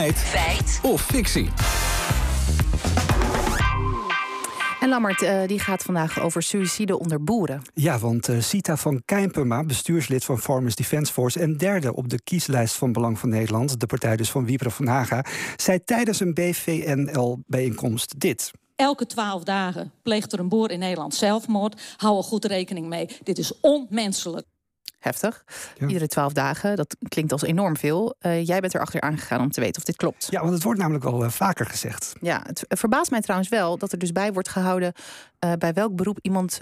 Feit. Feit. Of fictie. En Lammert, uh, die gaat vandaag over suïcide onder boeren. Ja, want uh, Sita van Kijmpema, bestuurslid van Farmers Defence Force... en derde op de kieslijst van Belang van Nederland... de partij dus van Wiebren van Haga... zei tijdens een BVNL-bijeenkomst dit. Elke twaalf dagen pleegt er een boer in Nederland zelfmoord. Hou er goed rekening mee. Dit is onmenselijk. Heftig. Iedere twaalf dagen, dat klinkt als enorm veel. Uh, jij bent erachter aangegaan om te weten of dit klopt. Ja, want het wordt namelijk wel uh, vaker gezegd. Ja, het verbaast mij trouwens wel dat er dus bij wordt gehouden... Uh, bij welk beroep iemand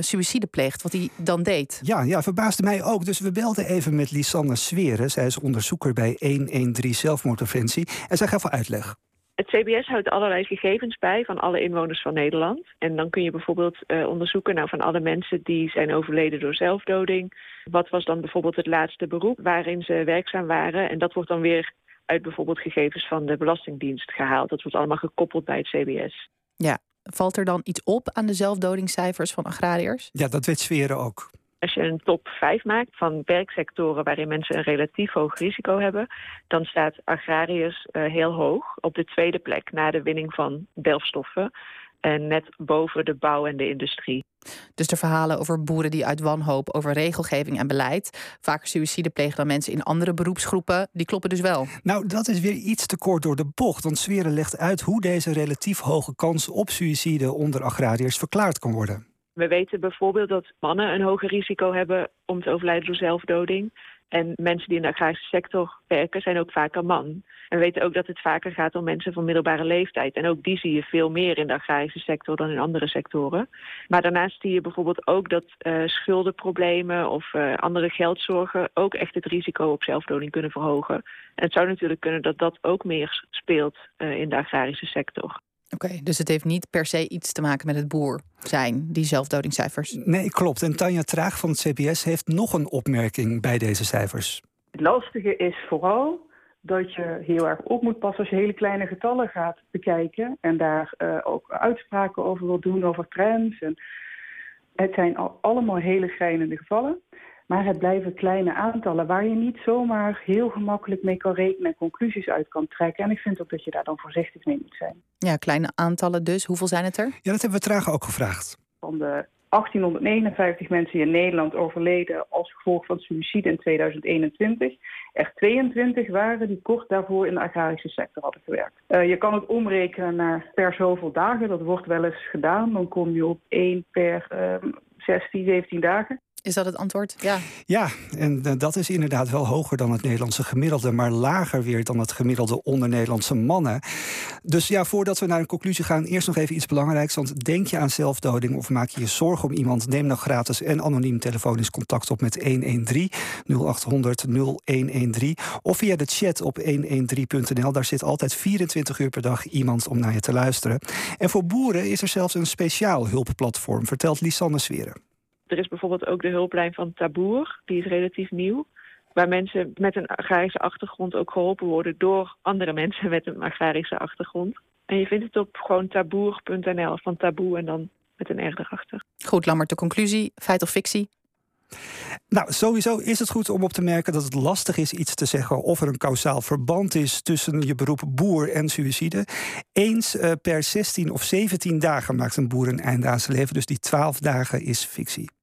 suïcide pleegt, wat hij dan deed. Ja, ja, verbaasde mij ook. Dus we belden even met Lisanne Sweren. Zij is onderzoeker bij 113 Zelfmoordpreventie. En zij gaf wel uitleg. Het CBS houdt allerlei gegevens bij van alle inwoners van Nederland. En dan kun je bijvoorbeeld uh, onderzoeken nou, van alle mensen die zijn overleden door zelfdoding. Wat was dan bijvoorbeeld het laatste beroep waarin ze werkzaam waren? En dat wordt dan weer uit bijvoorbeeld gegevens van de Belastingdienst gehaald. Dat wordt allemaal gekoppeld bij het CBS. Ja, valt er dan iets op aan de zelfdodingscijfers van agrariërs? Ja, dat weet Sferen ook. Als je een top 5 maakt van werksectoren waarin mensen een relatief hoog risico hebben, dan staat agrariërs uh, heel hoog op de tweede plek na de winning van delfstoffen. En net boven de bouw en de industrie. Dus de verhalen over boeren die uit wanhoop over regelgeving en beleid vaker suïcide plegen dan mensen in andere beroepsgroepen, die kloppen dus wel. Nou, dat is weer iets te kort door de bocht. Want Sweren legt uit hoe deze relatief hoge kans op suïcide onder agrariërs verklaard kan worden. We weten bijvoorbeeld dat mannen een hoger risico hebben om te overlijden door zelfdoding. En mensen die in de agrarische sector werken zijn ook vaker man. En we weten ook dat het vaker gaat om mensen van middelbare leeftijd. En ook die zie je veel meer in de agrarische sector dan in andere sectoren. Maar daarnaast zie je bijvoorbeeld ook dat uh, schuldenproblemen of uh, andere geldzorgen ook echt het risico op zelfdoding kunnen verhogen. En het zou natuurlijk kunnen dat dat ook meer speelt uh, in de agrarische sector. Oké, dus het heeft niet per se iets te maken met het boer zijn, die zelfdodingscijfers. Nee, klopt. En Tanja Traag van het CBS heeft nog een opmerking bij deze cijfers. Het lastige is vooral dat je heel erg op moet passen als je hele kleine getallen gaat bekijken. En daar uh, ook uitspraken over wil doen, over trends. En het zijn al allemaal hele schrijnende gevallen. Maar het blijven kleine aantallen waar je niet zomaar heel gemakkelijk mee kan rekenen en conclusies uit kan trekken. En ik vind ook dat je daar dan voorzichtig mee moet zijn. Ja, kleine aantallen dus. Hoeveel zijn het er? Ja, dat hebben we traag ook gevraagd. Van de 1859 mensen in Nederland overleden als gevolg van suïcide in 2021. Er 22 waren die kort daarvoor in de agrarische sector hadden gewerkt. Uh, je kan het omrekenen naar per zoveel dagen. Dat wordt wel eens gedaan. Dan kom je op 1 per uh, 16, 17 dagen. Is dat het antwoord? Ja. Ja, en eh, dat is inderdaad wel hoger dan het Nederlandse gemiddelde, maar lager weer dan het gemiddelde onder Nederlandse mannen. Dus ja, voordat we naar een conclusie gaan, eerst nog even iets belangrijks. Want denk je aan zelfdoding of maak je je zorgen om iemand, neem dan gratis en anoniem telefonisch contact op met 113 0800 0113 of via de chat op 113.nl. Daar zit altijd 24 uur per dag iemand om naar je te luisteren. En voor boeren is er zelfs een speciaal hulpplatform, vertelt Lisanne Sweren. Er is bijvoorbeeld ook de hulplijn van Taboer, die is relatief nieuw. Waar mensen met een agrarische achtergrond ook geholpen worden door andere mensen met een agrarische achtergrond. En je vindt het op gewoon taboer.nl van taboe en dan met een R erachter. Goed, Lammert, de conclusie, feit of fictie? Nou, sowieso is het goed om op te merken dat het lastig is iets te zeggen of er een kausaal verband is tussen je beroep boer en suïcide. Eens uh, per 16 of 17 dagen maakt een boer een einde aan zijn leven, dus die 12 dagen is fictie.